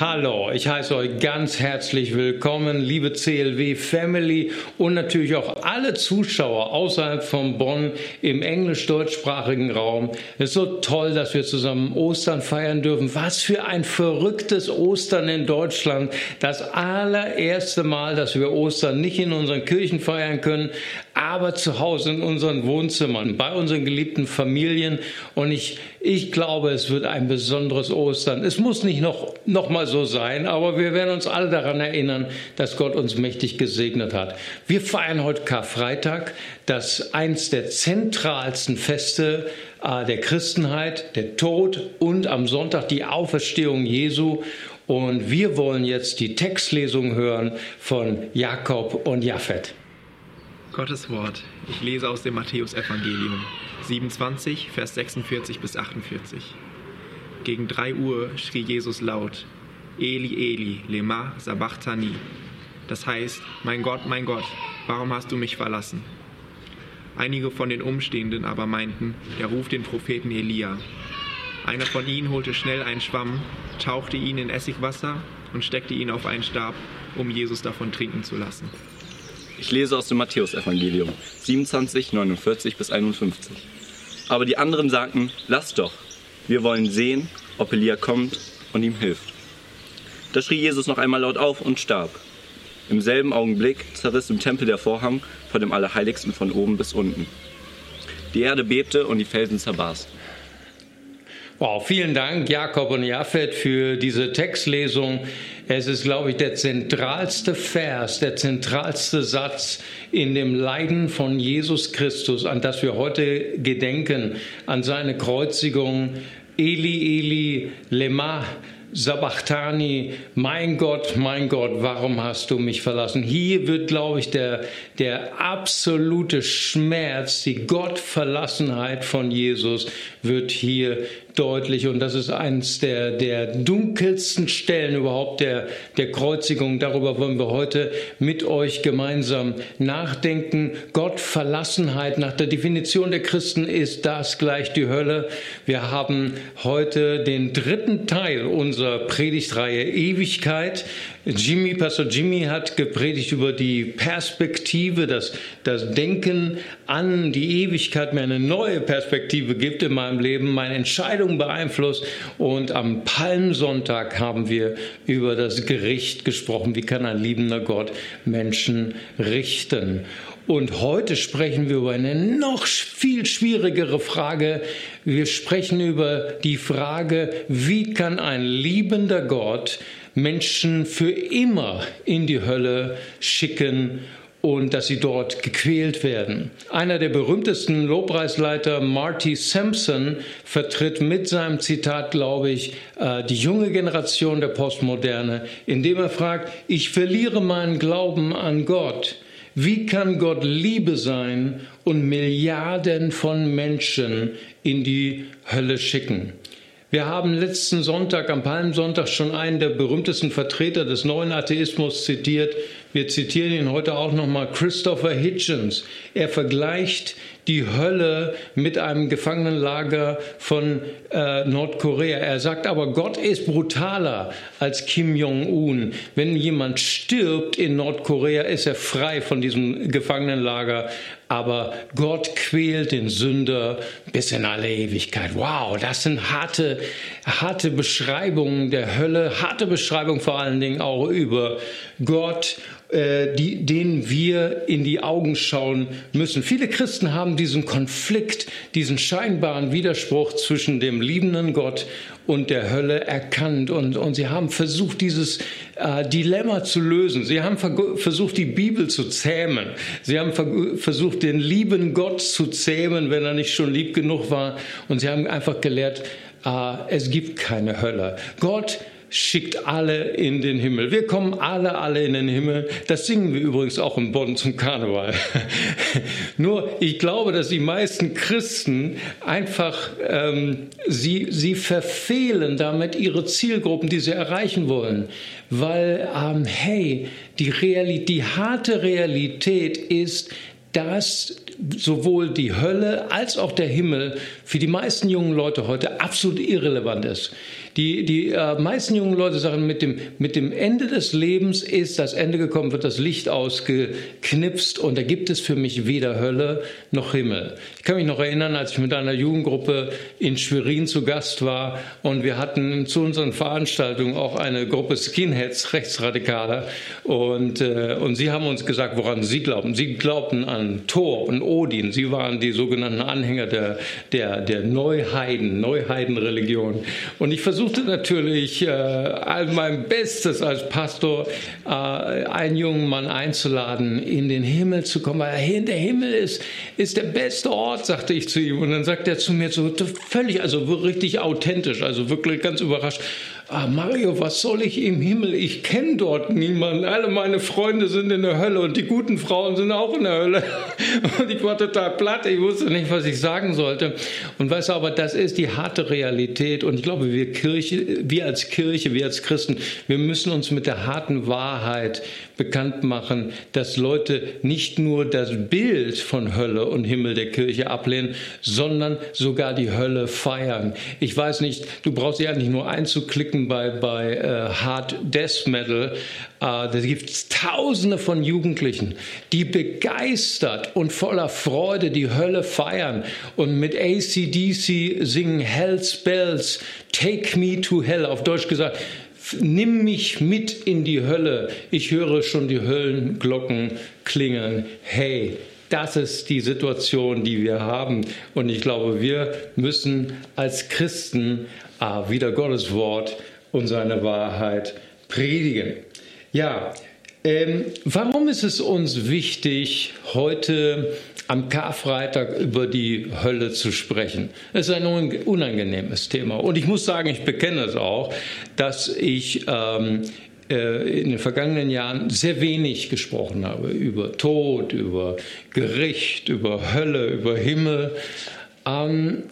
Hallo, ich heiße euch ganz herzlich willkommen, liebe CLW Family und natürlich auch alle Zuschauer außerhalb von Bonn im englisch-deutschsprachigen Raum. Es ist so toll, dass wir zusammen Ostern feiern dürfen. Was für ein verrücktes Ostern in Deutschland. Das allererste Mal, dass wir Ostern nicht in unseren Kirchen feiern können, aber zu Hause in unseren Wohnzimmern, bei unseren geliebten Familien. Und ich, ich glaube, es wird ein besonderes Ostern. Es muss nicht noch, noch mal so sein, aber wir werden uns alle daran erinnern, dass Gott uns mächtig gesegnet hat. Wir feiern heute Karfreitag, das eins der zentralsten Feste äh, der Christenheit, der Tod und am Sonntag die Auferstehung Jesu. Und wir wollen jetzt die Textlesung hören von Jakob und Japhet. Gottes Wort. Ich lese aus dem Matthäusevangelium 27, Vers 46 bis 48. Gegen drei Uhr schrie Jesus laut, Eli, Eli, lema sabachthani. Das heißt, mein Gott, mein Gott, warum hast du mich verlassen? Einige von den Umstehenden aber meinten, er ruft den Propheten Elia. Einer von ihnen holte schnell einen Schwamm, tauchte ihn in Essigwasser und steckte ihn auf einen Stab, um Jesus davon trinken zu lassen. Ich lese aus dem Matthäusevangelium 27, 49 bis 51. Aber die anderen sagten, lass doch, wir wollen sehen, ob Elia kommt und ihm hilft. Da schrie Jesus noch einmal laut auf und starb. Im selben Augenblick zerriss im Tempel der Vorhang vor dem Allerheiligsten von oben bis unten. Die Erde bebte und die Felsen zerbarsten. Wow, vielen Dank, Jakob und Japhet, für diese Textlesung. Es ist, glaube ich, der zentralste Vers, der zentralste Satz in dem Leiden von Jesus Christus, an das wir heute gedenken, an seine Kreuzigung. Eli, Eli, lema Sabachthani, mein Gott, mein Gott, warum hast du mich verlassen? Hier wird, glaube ich, der, der absolute Schmerz, die Gottverlassenheit von Jesus wird hier deutlich und das ist eines der, der dunkelsten Stellen überhaupt der, der Kreuzigung. Darüber wollen wir heute mit euch gemeinsam nachdenken. Gott Verlassenheit nach der Definition der Christen ist das gleich die Hölle. Wir haben heute den dritten Teil unserer Predigtreihe Ewigkeit. Jimmy, Pastor Jimmy hat gepredigt über die Perspektive, dass das Denken an die Ewigkeit mir eine neue Perspektive gibt in meinem Leben, meine Entscheidungen beeinflusst. Und am Palmsonntag haben wir über das Gericht gesprochen. Wie kann ein liebender Gott Menschen richten? Und heute sprechen wir über eine noch viel schwierigere Frage. Wir sprechen über die Frage, wie kann ein liebender Gott Menschen für immer in die Hölle schicken und dass sie dort gequält werden. Einer der berühmtesten Lobpreisleiter, Marty Sampson, vertritt mit seinem Zitat, glaube ich, äh, die junge Generation der Postmoderne, indem er fragt, ich verliere meinen Glauben an Gott. Wie kann Gott Liebe sein und Milliarden von Menschen in die Hölle schicken? Wir haben letzten Sonntag, am Palmsonntag, schon einen der berühmtesten Vertreter des neuen Atheismus zitiert. Wir zitieren ihn heute auch nochmal, Christopher Hitchens. Er vergleicht die Hölle mit einem Gefangenenlager von äh, Nordkorea. Er sagt aber, Gott ist brutaler als Kim Jong-un. Wenn jemand stirbt in Nordkorea, ist er frei von diesem Gefangenenlager. Aber Gott quält den Sünder bis in alle Ewigkeit. Wow, das sind harte, harte Beschreibungen der Hölle, harte Beschreibungen vor allen Dingen auch über Gott äh, die, denen wir in die Augen schauen müssen. Viele Christen haben diesen Konflikt, diesen scheinbaren Widerspruch zwischen dem liebenden Gott und der Hölle erkannt und, und sie haben versucht, dieses äh, Dilemma zu lösen. Sie haben versucht, die Bibel zu zähmen. Sie haben versucht, den lieben Gott zu zähmen, wenn er nicht schon lieb genug war. Und sie haben einfach gelehrt, äh, es gibt keine Hölle. Gott schickt alle in den Himmel. Wir kommen alle, alle in den Himmel. Das singen wir übrigens auch in Bonn zum Karneval. Nur, ich glaube, dass die meisten Christen einfach, ähm, sie, sie verfehlen damit ihre Zielgruppen, die sie erreichen wollen. Weil, ähm, hey, die, Realität, die harte Realität ist, dass sowohl die Hölle als auch der Himmel für die meisten jungen Leute heute absolut irrelevant ist. Die, die äh, meisten jungen Leute sagen, mit dem, mit dem Ende des Lebens ist das Ende gekommen, wird das Licht ausgeknipst und da gibt es für mich weder Hölle noch Himmel. Ich kann mich noch erinnern, als ich mit einer Jugendgruppe in Schwerin zu Gast war und wir hatten zu unseren Veranstaltungen auch eine Gruppe Skinheads, Rechtsradikaler und, äh, und sie haben uns gesagt, woran sie glauben. Sie glaubten an Thor und Odin. Sie waren die sogenannten Anhänger der, der, der Neuheiden, Neuheidenreligion. Und ich versuchte natürlich äh, mein Bestes als Pastor, äh, einen jungen Mann einzuladen, in den Himmel zu kommen, weil der Himmel ist, ist der beste Ort, sagte ich zu ihm. Und dann sagt er zu mir so völlig, also richtig authentisch, also wirklich ganz überrascht ah Mario, was soll ich im Himmel? Ich kenne dort niemanden. Alle meine Freunde sind in der Hölle und die guten Frauen sind auch in der Hölle. Und ich war total platt, ich wusste nicht, was ich sagen sollte. Und weißt du, aber das ist die harte Realität. Und ich glaube, wir Kirche, wir als Kirche, wir als Christen, wir müssen uns mit der harten Wahrheit bekannt machen, dass Leute nicht nur das Bild von Hölle und Himmel der Kirche ablehnen, sondern sogar die Hölle feiern. Ich weiß nicht, du brauchst ja nicht nur einzuklicken bei, bei äh, Hard Death Metal. Äh, da gibt es Tausende von Jugendlichen, die begeistert und voller Freude die Hölle feiern und mit ACDC singen Hell's Bells, Take Me to Hell, auf Deutsch gesagt, nimm mich mit in die Hölle. Ich höre schon die Höllenglocken klingeln. Hey, das ist die Situation, die wir haben. Und ich glaube, wir müssen als Christen ah, wieder Gottes Wort und seine Wahrheit predigen. Ja, ähm, warum ist es uns wichtig, heute am Karfreitag über die Hölle zu sprechen. Es ist ein unangenehmes Thema. Und ich muss sagen, ich bekenne es auch, dass ich ähm, äh, in den vergangenen Jahren sehr wenig gesprochen habe über Tod, über Gericht, über Hölle, über Himmel. Ähm,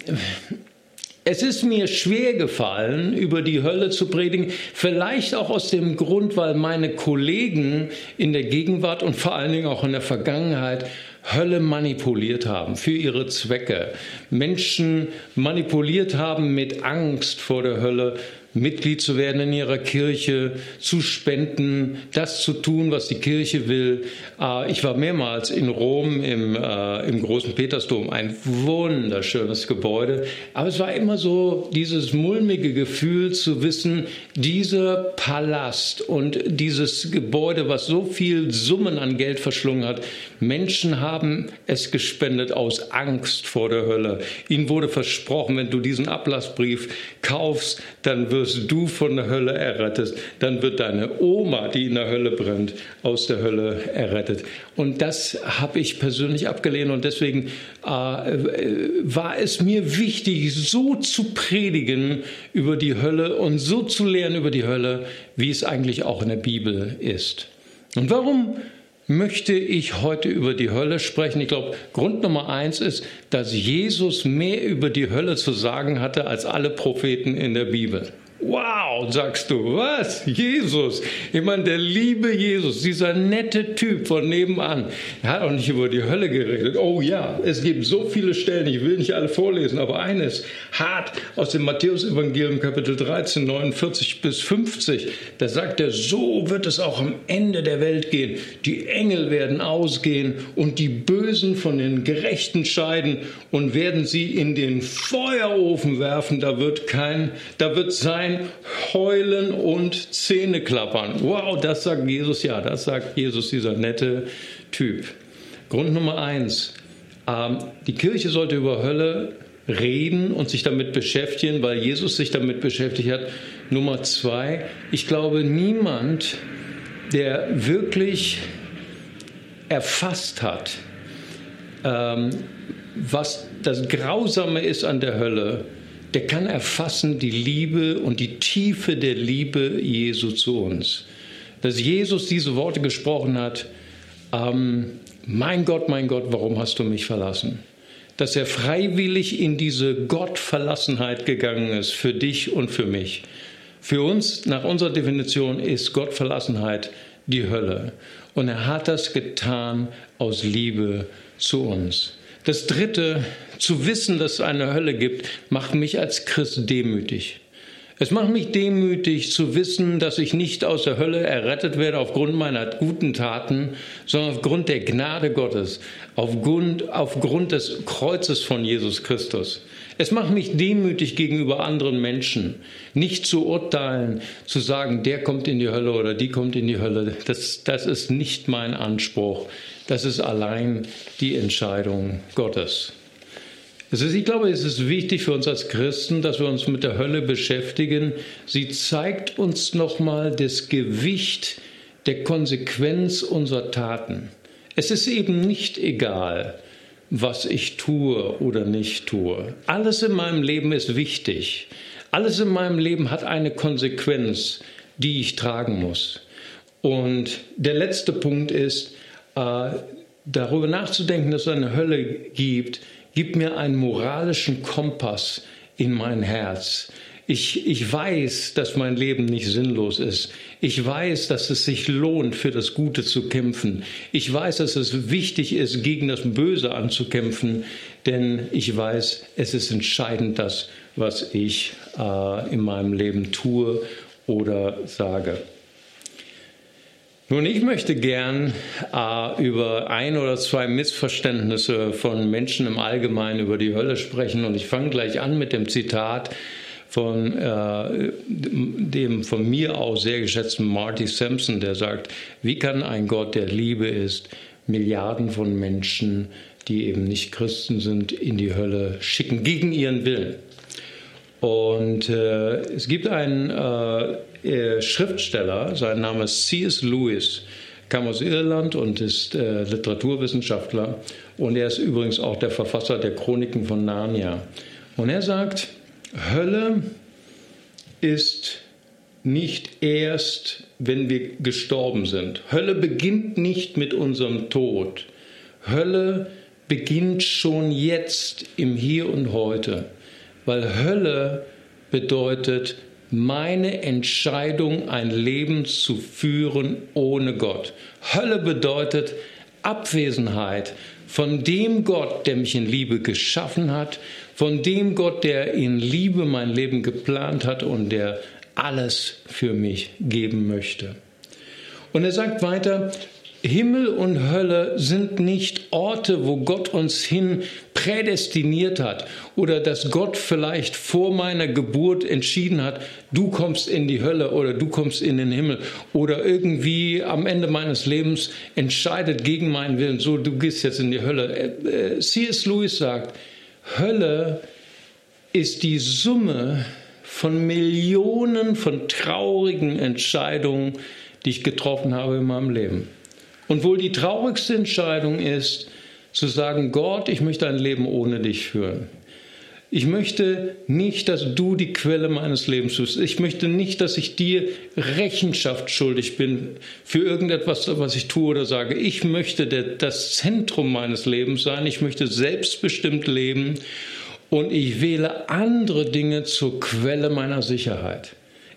es ist mir schwer gefallen, über die Hölle zu predigen, vielleicht auch aus dem Grund, weil meine Kollegen in der Gegenwart und vor allen Dingen auch in der Vergangenheit Hölle manipuliert haben für ihre Zwecke, Menschen manipuliert haben mit Angst vor der Hölle, Mitglied zu werden in ihrer Kirche, zu spenden, das zu tun, was die Kirche will. Äh, ich war mehrmals in Rom im, äh, im großen Petersdom, ein wunderschönes Gebäude, aber es war immer so dieses mulmige Gefühl zu wissen, dieser Palast und dieses Gebäude, was so viel Summen an Geld verschlungen hat, Menschen haben es gespendet aus Angst vor der Hölle. Ihnen wurde versprochen, wenn du diesen Ablassbrief kaufst, dann wirst wirst du von der Hölle errettet. Dann wird deine Oma, die in der Hölle brennt, aus der Hölle errettet. Und das habe ich persönlich abgelehnt und deswegen äh, war es mir wichtig, so zu predigen über die Hölle und so zu lehren über die Hölle, wie es eigentlich auch in der Bibel ist. Und warum möchte ich heute über die Hölle sprechen. Ich glaube, Grund Nummer eins ist, dass Jesus mehr über die Hölle zu sagen hatte als alle Propheten in der Bibel. Wow, sagst du, was? Jesus. Ich meine, der liebe Jesus, dieser nette Typ von nebenan, er hat auch nicht über die Hölle geredet. Oh ja, es gibt so viele Stellen, ich will nicht alle vorlesen, aber eines, hart aus dem Matthäus-Evangelium, Kapitel 13, 49 bis 50, da sagt er, so wird es auch am Ende der Welt gehen. Die Engel werden ausgehen und die Bösen von den Gerechten scheiden und werden sie in den Feuerofen werfen. Da wird kein, da wird sein, Heulen und Zähneklappern. Wow, das sagt Jesus, ja, das sagt Jesus, dieser nette Typ. Grund Nummer eins, ähm, die Kirche sollte über Hölle reden und sich damit beschäftigen, weil Jesus sich damit beschäftigt hat. Nummer zwei, ich glaube, niemand, der wirklich erfasst hat, ähm, was das Grausame ist an der Hölle, der kann erfassen die Liebe und die Tiefe der Liebe Jesu zu uns. Dass Jesus diese Worte gesprochen hat, ähm, mein Gott, mein Gott, warum hast du mich verlassen? Dass er freiwillig in diese Gottverlassenheit gegangen ist, für dich und für mich. Für uns, nach unserer Definition, ist Gottverlassenheit die Hölle. Und er hat das getan aus Liebe zu uns. Das Dritte, zu wissen, dass es eine Hölle gibt, macht mich als Christ demütig. Es macht mich demütig zu wissen, dass ich nicht aus der Hölle errettet werde aufgrund meiner guten Taten, sondern aufgrund der Gnade Gottes, aufgrund, aufgrund des Kreuzes von Jesus Christus. Es macht mich demütig gegenüber anderen Menschen, nicht zu urteilen, zu sagen, der kommt in die Hölle oder die kommt in die Hölle. Das, das ist nicht mein Anspruch. Das ist allein die Entscheidung Gottes. Also ich glaube, es ist wichtig für uns als Christen, dass wir uns mit der Hölle beschäftigen. Sie zeigt uns nochmal das Gewicht der Konsequenz unserer Taten. Es ist eben nicht egal, was ich tue oder nicht tue. Alles in meinem Leben ist wichtig. Alles in meinem Leben hat eine Konsequenz, die ich tragen muss. Und der letzte Punkt ist, äh, darüber nachzudenken, dass es eine Hölle gibt, Gib mir einen moralischen Kompass in mein Herz. Ich, ich weiß, dass mein Leben nicht sinnlos ist. Ich weiß, dass es sich lohnt, für das Gute zu kämpfen. Ich weiß, dass es wichtig ist, gegen das Böse anzukämpfen, denn ich weiß, es ist entscheidend, das, was ich äh, in meinem Leben tue oder sage. Nun, ich möchte gern äh, über ein oder zwei Missverständnisse von Menschen im Allgemeinen über die Hölle sprechen und ich fange gleich an mit dem Zitat von äh, dem von mir auch sehr geschätzten Marty Sampson, der sagt, wie kann ein Gott, der Liebe ist, Milliarden von Menschen, die eben nicht Christen sind, in die Hölle schicken, gegen ihren Willen. Und äh, es gibt einen äh, äh, Schriftsteller, sein Name ist C.S. Lewis, kam aus Irland und ist äh, Literaturwissenschaftler. Und er ist übrigens auch der Verfasser der Chroniken von Narnia. Und er sagt, Hölle ist nicht erst, wenn wir gestorben sind. Hölle beginnt nicht mit unserem Tod. Hölle beginnt schon jetzt im Hier und Heute, weil Hölle bedeutet meine Entscheidung, ein Leben zu führen ohne Gott. Hölle bedeutet Abwesenheit von dem Gott, der mich in Liebe geschaffen hat, von dem Gott, der in Liebe mein Leben geplant hat und der alles für mich geben möchte. Und er sagt weiter, Himmel und Hölle sind nicht Orte, wo Gott uns hin prädestiniert hat oder dass Gott vielleicht vor meiner Geburt entschieden hat, du kommst in die Hölle oder du kommst in den Himmel oder irgendwie am Ende meines Lebens entscheidet gegen meinen Willen, so du gehst jetzt in die Hölle. Äh, äh, C.S. Lewis sagt, Hölle ist die Summe von Millionen von traurigen Entscheidungen, die ich getroffen habe in meinem Leben. Und wohl die traurigste Entscheidung ist, zu sagen, Gott, ich möchte ein Leben ohne dich führen. Ich möchte nicht, dass du die Quelle meines Lebens bist. Ich möchte nicht, dass ich dir Rechenschaft schuldig bin für irgendetwas, was ich tue oder sage. Ich möchte das Zentrum meines Lebens sein. Ich möchte selbstbestimmt leben und ich wähle andere Dinge zur Quelle meiner Sicherheit.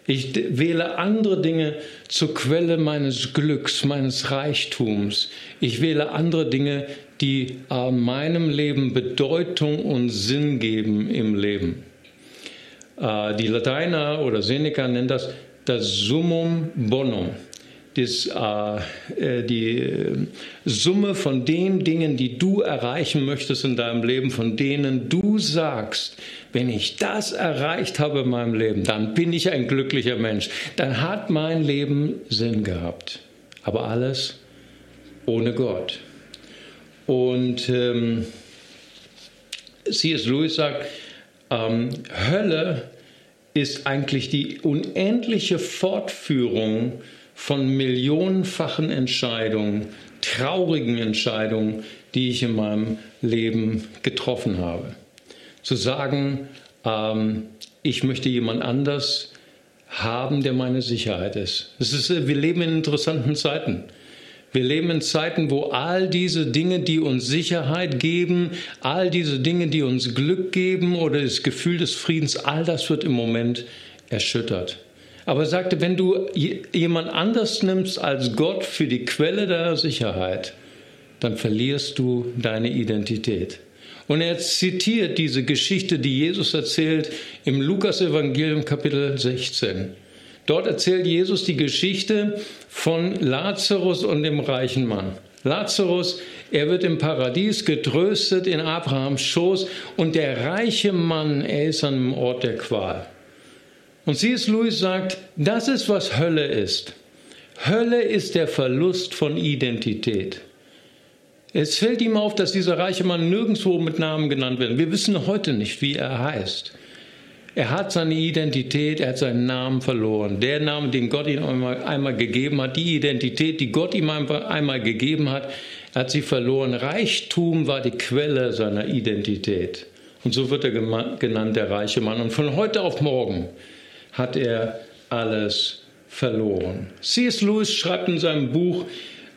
Ich wähle andere Dinge zur Quelle meines Glücks, meines Reichtums. Ich wähle andere Dinge, die äh, meinem Leben Bedeutung und Sinn geben im Leben. Äh, die Lateiner oder Seneca nennen das das Summum bonum das, äh, die äh, Summe von den Dingen, die du erreichen möchtest in deinem Leben, von denen du sagst, wenn ich das erreicht habe in meinem Leben, dann bin ich ein glücklicher Mensch, dann hat mein Leben Sinn gehabt. Aber alles ohne Gott. Und ähm, C.S. Lewis sagt, ähm, Hölle ist eigentlich die unendliche Fortführung von millionenfachen Entscheidungen, traurigen Entscheidungen, die ich in meinem Leben getroffen habe. Zu sagen, ähm, ich möchte jemand anders haben, der meine Sicherheit ist. ist. Wir leben in interessanten Zeiten. Wir leben in Zeiten, wo all diese Dinge, die uns Sicherheit geben, all diese Dinge, die uns Glück geben oder das Gefühl des Friedens, all das wird im Moment erschüttert. Aber er sagte, wenn du jemand anders nimmst als Gott für die Quelle deiner Sicherheit, dann verlierst du deine Identität. Und er zitiert diese Geschichte, die Jesus erzählt im Lukas-Evangelium Kapitel 16. Dort erzählt Jesus die Geschichte von Lazarus und dem reichen Mann. Lazarus, er wird im Paradies getröstet in Abrahams Schoß und der reiche Mann, er ist an einem Ort der Qual. Und C.S. Lewis sagt, das ist, was Hölle ist. Hölle ist der Verlust von Identität. Es fällt ihm auf, dass dieser reiche Mann nirgendwo mit Namen genannt wird. Wir wissen heute nicht, wie er heißt. Er hat seine Identität, er hat seinen Namen verloren. Der Name, den Gott ihm einmal, einmal gegeben hat, die Identität, die Gott ihm einmal gegeben hat, er hat sie verloren. Reichtum war die Quelle seiner Identität. Und so wird er genannt, der reiche Mann. Und von heute auf morgen hat er alles verloren. C.S. Lewis schreibt in seinem Buch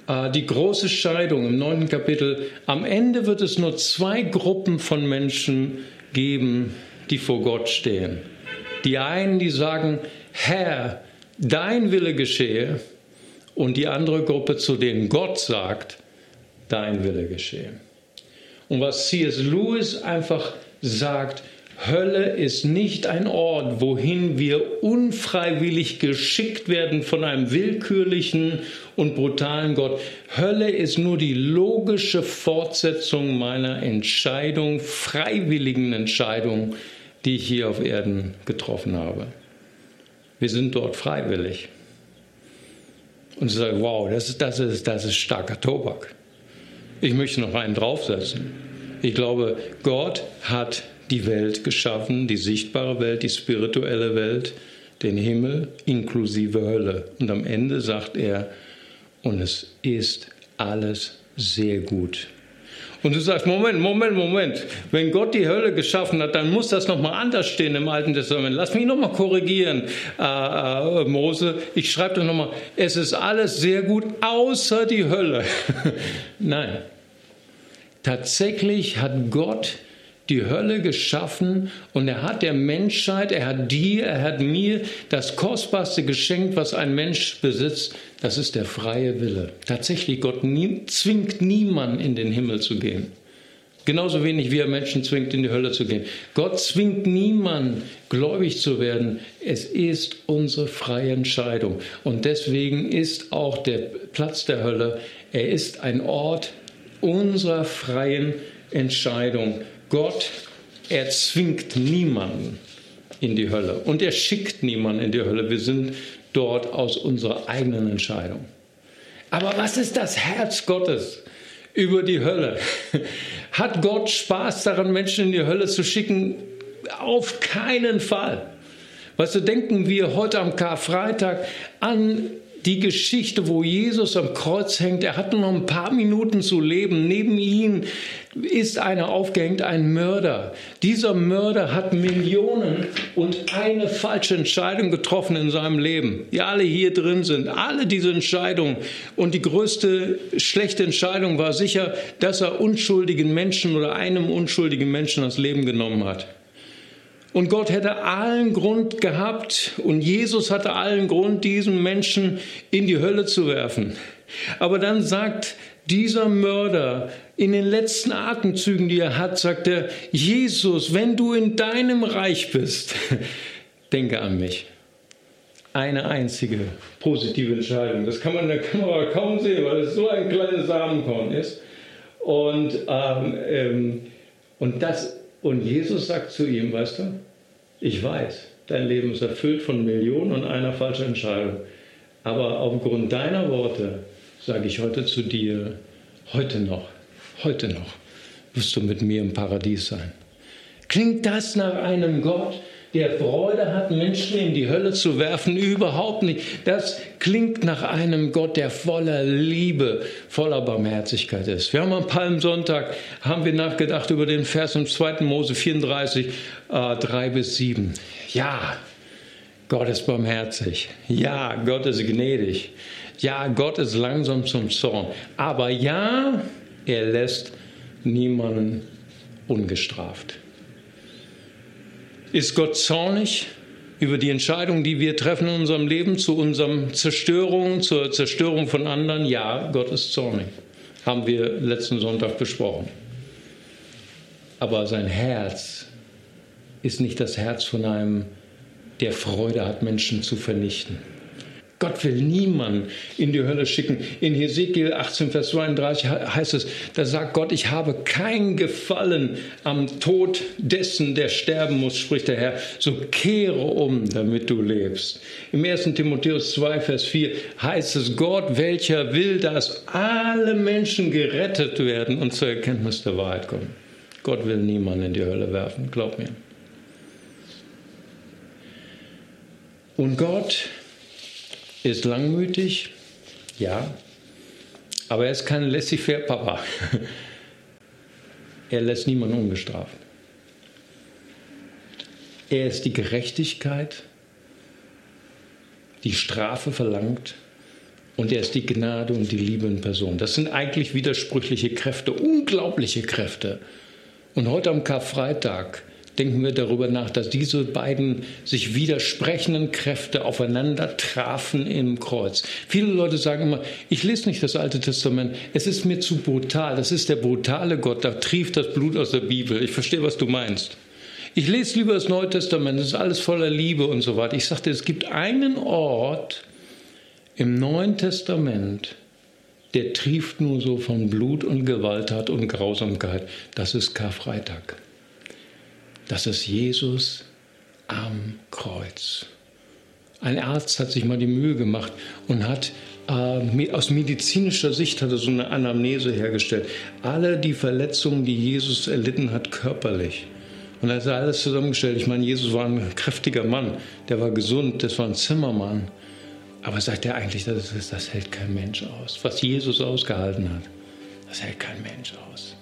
äh, Die große Scheidung im neunten Kapitel, am Ende wird es nur zwei Gruppen von Menschen geben, die vor Gott stehen. Die einen, die sagen, Herr, dein Wille geschehe, und die andere Gruppe, zu denen Gott sagt, dein Wille geschehe. Und was C.S. Lewis einfach sagt, Hölle ist nicht ein Ort, wohin wir unfreiwillig geschickt werden von einem willkürlichen und brutalen Gott. Hölle ist nur die logische Fortsetzung meiner Entscheidung, freiwilligen Entscheidung, die ich hier auf Erden getroffen habe. Wir sind dort freiwillig. Und sie sagen, wow, das ist, das, ist, das ist starker Tobak. Ich möchte noch einen draufsetzen. Ich glaube, Gott hat die Welt geschaffen, die sichtbare Welt, die spirituelle Welt, den Himmel inklusive Hölle. Und am Ende sagt er, und es ist alles sehr gut. Und du sagst, Moment, Moment, Moment. Wenn Gott die Hölle geschaffen hat, dann muss das nochmal anders stehen im Alten Testament. Lass mich nochmal korrigieren, äh, äh, Mose. Ich schreibe das nochmal. Es ist alles sehr gut, außer die Hölle. Nein. Tatsächlich hat Gott die Hölle geschaffen und er hat der Menschheit, er hat dir, er hat mir das kostbarste Geschenk, was ein Mensch besitzt, das ist der freie Wille. Tatsächlich, Gott nie, zwingt niemanden in den Himmel zu gehen. Genauso wenig wie er Menschen zwingt, in die Hölle zu gehen. Gott zwingt niemanden, gläubig zu werden. Es ist unsere freie Entscheidung. Und deswegen ist auch der Platz der Hölle, er ist ein Ort unserer freien Entscheidung. Gott erzwingt niemanden in die Hölle und er schickt niemanden in die Hölle. Wir sind dort aus unserer eigenen Entscheidung. Aber was ist das Herz Gottes über die Hölle? Hat Gott Spaß daran, Menschen in die Hölle zu schicken? Auf keinen Fall. Weißt du, denken wir heute am Karfreitag an die Geschichte, wo Jesus am Kreuz hängt. Er hat nur noch ein paar Minuten zu leben. Neben ihm ist einer aufgehängt, ein Mörder. Dieser Mörder hat Millionen und eine falsche Entscheidung getroffen in seinem Leben. Die alle hier drin sind, alle diese Entscheidungen. Und die größte schlechte Entscheidung war sicher, dass er unschuldigen Menschen oder einem unschuldigen Menschen das Leben genommen hat. Und Gott hätte allen Grund gehabt und Jesus hatte allen Grund, diesen Menschen in die Hölle zu werfen. Aber dann sagt dieser Mörder in den letzten Atemzügen, die er hat, sagt er, Jesus, wenn du in deinem Reich bist, denke an mich. Eine einzige positive Entscheidung. Das kann man in der Kamera kaum sehen, weil es so ein kleines Samenkorn ist. Und, ähm, ähm, und das und Jesus sagt zu ihm, weißt du, ich weiß, dein Leben ist erfüllt von Millionen und einer falschen Entscheidung. Aber aufgrund deiner Worte sage ich heute zu dir, heute noch, heute noch wirst du mit mir im Paradies sein. Klingt das nach einem Gott, der Freude hat, Menschen in die Hölle zu werfen, überhaupt nicht. Das klingt nach einem Gott, der voller Liebe, voller Barmherzigkeit ist. Wir haben am Palmsonntag, haben wir nachgedacht über den Vers im 2. Mose 34, äh, 3 bis 7. Ja, Gott ist barmherzig. Ja, Gott ist gnädig. Ja, Gott ist langsam zum Zorn. Aber ja, er lässt niemanden ungestraft. Ist Gott zornig über die Entscheidungen, die wir treffen in unserem Leben zu unserem Zerstörung, zur Zerstörung von anderen? Ja, Gott ist zornig. Haben wir letzten Sonntag besprochen. aber sein Herz ist nicht das Herz von einem, der Freude hat, Menschen zu vernichten. Gott will niemanden in die Hölle schicken. In Hesekiel 18, Vers 32 heißt es, da sagt Gott, ich habe kein Gefallen am Tod dessen, der sterben muss, spricht der Herr. So kehre um, damit du lebst. Im 1. Timotheus 2, Vers 4 heißt es, Gott, welcher will, dass alle Menschen gerettet werden und zur Erkenntnis der Wahrheit kommen. Gott will niemanden in die Hölle werfen, glaub mir. Und Gott ist langmütig, ja, aber er ist kein laissez-faire-Papa. Er lässt niemanden ungestraft. Er ist die Gerechtigkeit, die Strafe verlangt und er ist die Gnade und die Liebe in Person. Das sind eigentlich widersprüchliche Kräfte, unglaubliche Kräfte. Und heute am Karfreitag denken wir darüber nach, dass diese beiden sich widersprechenden Kräfte aufeinander trafen im Kreuz. Viele Leute sagen immer, ich lese nicht das Alte Testament, es ist mir zu brutal, das ist der brutale Gott, da trieft das Blut aus der Bibel. Ich verstehe, was du meinst. Ich lese lieber das Neue Testament, es ist alles voller Liebe und so weiter. Ich sagte, es gibt einen Ort im Neuen Testament, der trieft nur so von Blut und Gewalttat und Grausamkeit. Das ist Karfreitag. Das ist Jesus am Kreuz. Ein Arzt hat sich mal die Mühe gemacht und hat äh, aus medizinischer Sicht hat er so eine Anamnese hergestellt. Alle die Verletzungen, die Jesus erlitten hat, körperlich. Und er hat alles zusammengestellt. Ich meine, Jesus war ein kräftiger Mann, der war gesund, das war ein Zimmermann. Aber sagt er eigentlich, das, das hält kein Mensch aus. Was Jesus ausgehalten hat, das hält kein Mensch aus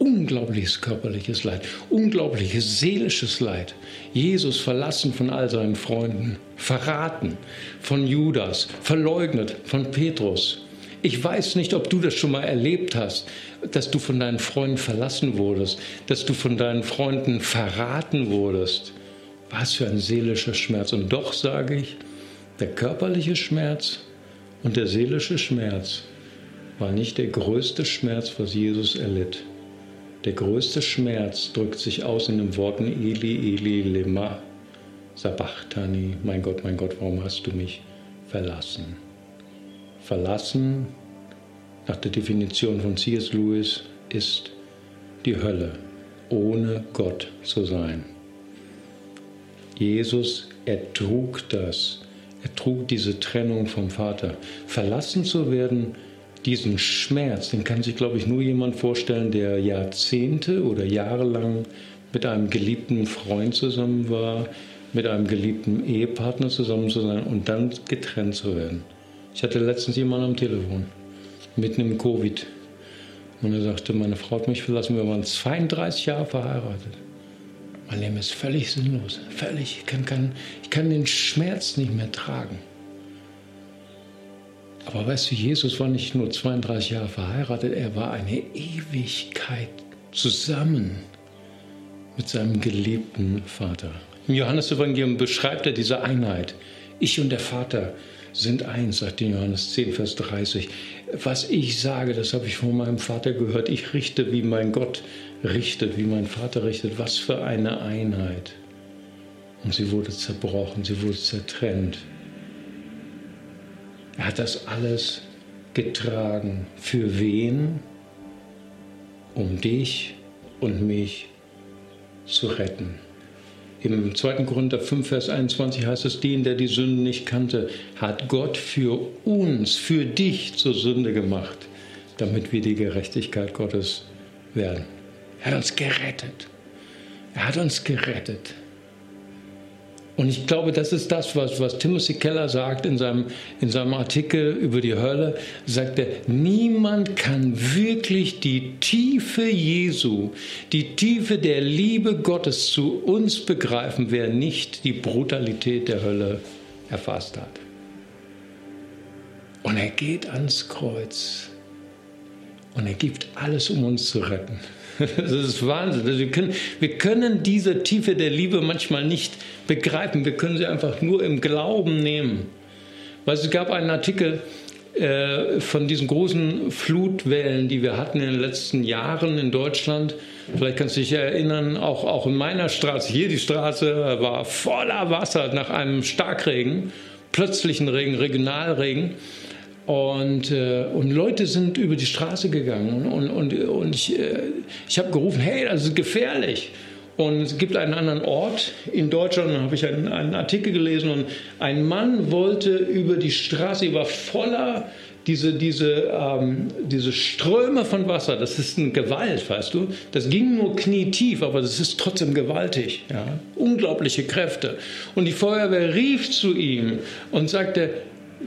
unglaubliches körperliches Leid, unglaubliches seelisches Leid. Jesus verlassen von all seinen Freunden, verraten von Judas, verleugnet von Petrus. Ich weiß nicht, ob du das schon mal erlebt hast, dass du von deinen Freunden verlassen wurdest, dass du von deinen Freunden verraten wurdest. Was für ein seelischer Schmerz. Und doch sage ich, der körperliche Schmerz und der seelische Schmerz war nicht der größte Schmerz, was Jesus erlitt. Der größte Schmerz drückt sich aus in den Worten Eli, Eli, lema sabachthani, mein Gott, mein Gott, warum hast du mich verlassen? Verlassen, nach der Definition von C.S. Lewis, ist die Hölle, ohne Gott zu sein. Jesus ertrug das, er trug diese Trennung vom Vater. Verlassen zu werden, diesen Schmerz, den kann sich, glaube ich, nur jemand vorstellen, der Jahrzehnte oder jahrelang mit einem geliebten Freund zusammen war, mit einem geliebten Ehepartner zusammen zu sein und dann getrennt zu werden. Ich hatte letztens jemanden am Telefon, mitten im Covid. Und er sagte, meine Frau hat mich verlassen, wir waren 32 Jahre verheiratet. Mein Leben ist völlig sinnlos, völlig. Ich kann, kann, ich kann den Schmerz nicht mehr tragen. Aber weißt du, Jesus war nicht nur 32 Jahre verheiratet, er war eine Ewigkeit zusammen mit seinem geliebten Vater. Im Johannesevangelium beschreibt er diese Einheit. Ich und der Vater sind eins, sagt in Johannes 10, Vers 30. Was ich sage, das habe ich von meinem Vater gehört. Ich richte, wie mein Gott richtet, wie mein Vater richtet. Was für eine Einheit. Und sie wurde zerbrochen, sie wurde zertrennt. Er hat das alles getragen. Für wen? Um dich und mich zu retten. Im 2. Korinther 5, Vers 21 heißt es, den, der die Sünde nicht kannte, hat Gott für uns, für dich zur Sünde gemacht, damit wir die Gerechtigkeit Gottes werden. Er hat uns gerettet. Er hat uns gerettet. Und ich glaube, das ist das, was, was Timothy Keller sagt in seinem, in seinem Artikel über die Hölle. Sagt er, niemand kann wirklich die Tiefe Jesu, die Tiefe der Liebe Gottes zu uns begreifen, wer nicht die Brutalität der Hölle erfasst hat. Und er geht ans Kreuz und er gibt alles, um uns zu retten. Das ist Wahnsinn. Also wir, können, wir können diese Tiefe der Liebe manchmal nicht begreifen. Wir können sie einfach nur im Glauben nehmen. Weil es gab einen Artikel äh, von diesen großen Flutwellen, die wir hatten in den letzten Jahren in Deutschland. Vielleicht kannst du dich erinnern, auch, auch in meiner Straße, hier die Straße war voller Wasser nach einem Starkregen, plötzlichen Regen, Regionalregen. Und, äh, und Leute sind über die Straße gegangen und, und, und ich, äh, ich habe gerufen, hey, das ist gefährlich. Und es gibt einen anderen Ort in Deutschland, da habe ich einen, einen, Artikel gelesen und ein Mann wollte über die Straße, die war voller diese, diese, ähm, diese Ströme von Wasser, das ist eine Gewalt, weißt du. Das ging nur knietief, aber das ist trotzdem gewaltig. Ja? Unglaubliche Kräfte. Und die Feuerwehr rief zu ihm und sagte,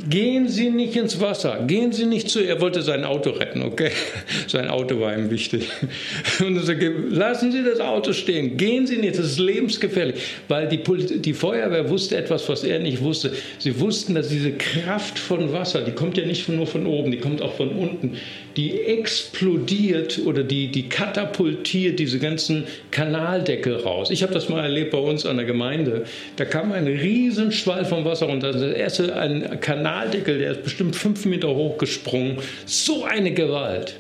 Gehen Sie nicht ins Wasser, gehen Sie nicht zu. Er wollte sein Auto retten, okay? Sein Auto war ihm wichtig. Und er sagte, lassen Sie das Auto stehen, gehen Sie nicht, das ist lebensgefährlich. Weil die, die Feuerwehr wusste etwas, was er nicht wusste. Sie wussten, dass diese Kraft von Wasser, die kommt ja nicht nur von oben, die kommt auch von unten, die explodiert oder die, die katapultiert diese ganzen Kanaldeckel raus. Ich habe das mal erlebt bei uns an der Gemeinde. Da kam ein Riesenschwall von Wasser runter. Das erste ein Kanaldeckel, der ist bestimmt fünf Meter hoch gesprungen. So eine Gewalt.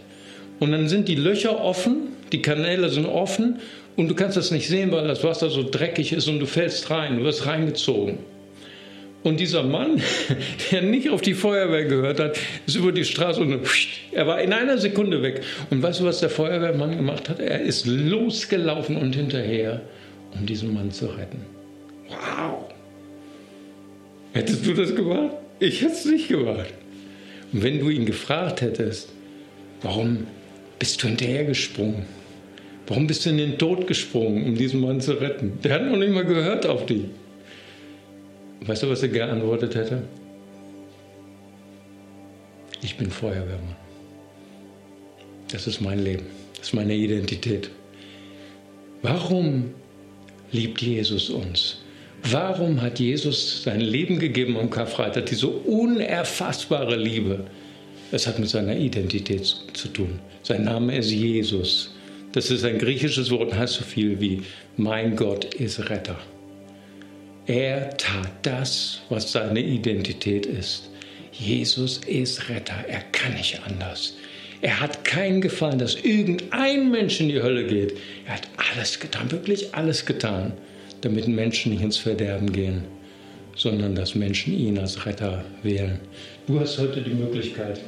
Und dann sind die Löcher offen, die Kanäle sind offen und du kannst das nicht sehen, weil das Wasser so dreckig ist und du fällst rein, du wirst reingezogen. Und dieser Mann, der nicht auf die Feuerwehr gehört hat, ist über die Straße und er war in einer Sekunde weg. Und weißt du, was der Feuerwehrmann gemacht hat? Er ist losgelaufen und hinterher, um diesen Mann zu retten. Wow! Hättest du das gemacht? Ich hätte es nicht gemacht. Und wenn du ihn gefragt hättest, warum bist du hinterhergesprungen? Warum bist du in den Tod gesprungen, um diesen Mann zu retten? Der hat noch nicht mal gehört auf dich. Weißt du, was er geantwortet hätte? Ich bin Feuerwehrmann. Das ist mein Leben. Das ist meine Identität. Warum liebt Jesus uns? Warum hat Jesus sein Leben gegeben am Karfreitag? Diese unerfassbare Liebe. Es hat mit seiner Identität zu tun. Sein Name ist Jesus. Das ist ein griechisches Wort und heißt so viel wie mein Gott ist Retter. Er tat das, was seine Identität ist. Jesus ist Retter, er kann nicht anders. Er hat keinen Gefallen, dass irgendein Mensch in die Hölle geht. Er hat alles getan, wirklich alles getan, damit Menschen nicht ins Verderben gehen, sondern dass Menschen ihn als Retter wählen. Du hast heute die Möglichkeit,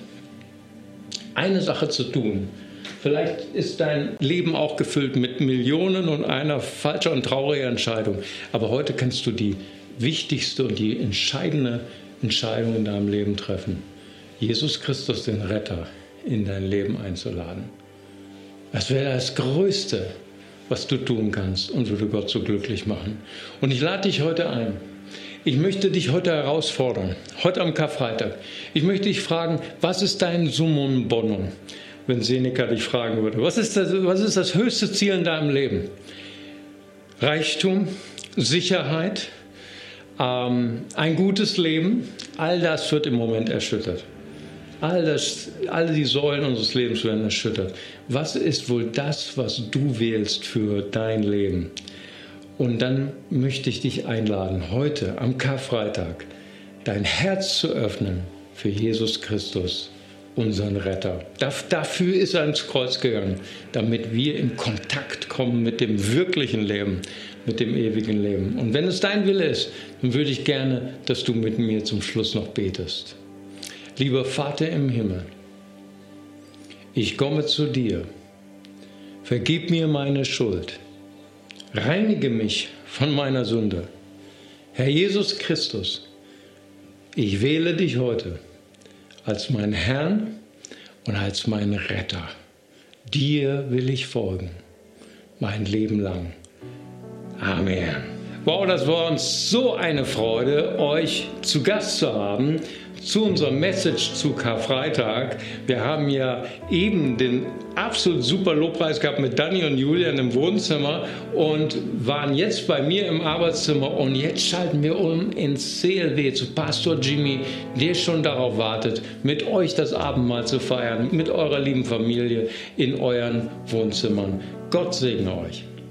eine Sache zu tun, Vielleicht ist dein Leben auch gefüllt mit Millionen und einer falscher und trauriger Entscheidung. Aber heute kannst du die wichtigste und die entscheidende Entscheidung in deinem Leben treffen. Jesus Christus, den Retter, in dein Leben einzuladen. Das wäre das Größte, was du tun kannst und würde Gott so glücklich machen. Und ich lade dich heute ein. Ich möchte dich heute herausfordern, heute am Karfreitag. Ich möchte dich fragen, was ist dein Summum Bonum? wenn Seneca dich fragen würde, was ist, das, was ist das höchste Ziel in deinem Leben? Reichtum, Sicherheit, ähm, ein gutes Leben, all das wird im Moment erschüttert. All, das, all die Säulen unseres Lebens werden erschüttert. Was ist wohl das, was du wählst für dein Leben? Und dann möchte ich dich einladen, heute am Karfreitag dein Herz zu öffnen für Jesus Christus unseren Retter. Dafür ist er ins Kreuz gegangen, damit wir in Kontakt kommen mit dem wirklichen Leben, mit dem ewigen Leben. Und wenn es dein Wille ist, dann würde ich gerne, dass du mit mir zum Schluss noch betest. Lieber Vater im Himmel, ich komme zu dir. Vergib mir meine Schuld. Reinige mich von meiner Sünde. Herr Jesus Christus, ich wähle dich heute als mein Herrn und als mein Retter. Dir will ich folgen, mein Leben lang. Amen. Wow, das war uns so eine Freude, euch zu Gast zu haben zu unserer Message zu Karfreitag. Wir haben ja eben den absolut super Lobpreis gehabt mit Danny und Julian im Wohnzimmer und waren jetzt bei mir im Arbeitszimmer und jetzt schalten wir um ins CLW zu Pastor Jimmy, der schon darauf wartet, mit euch das Abendmahl zu feiern, mit eurer lieben Familie in euren Wohnzimmern. Gott segne euch.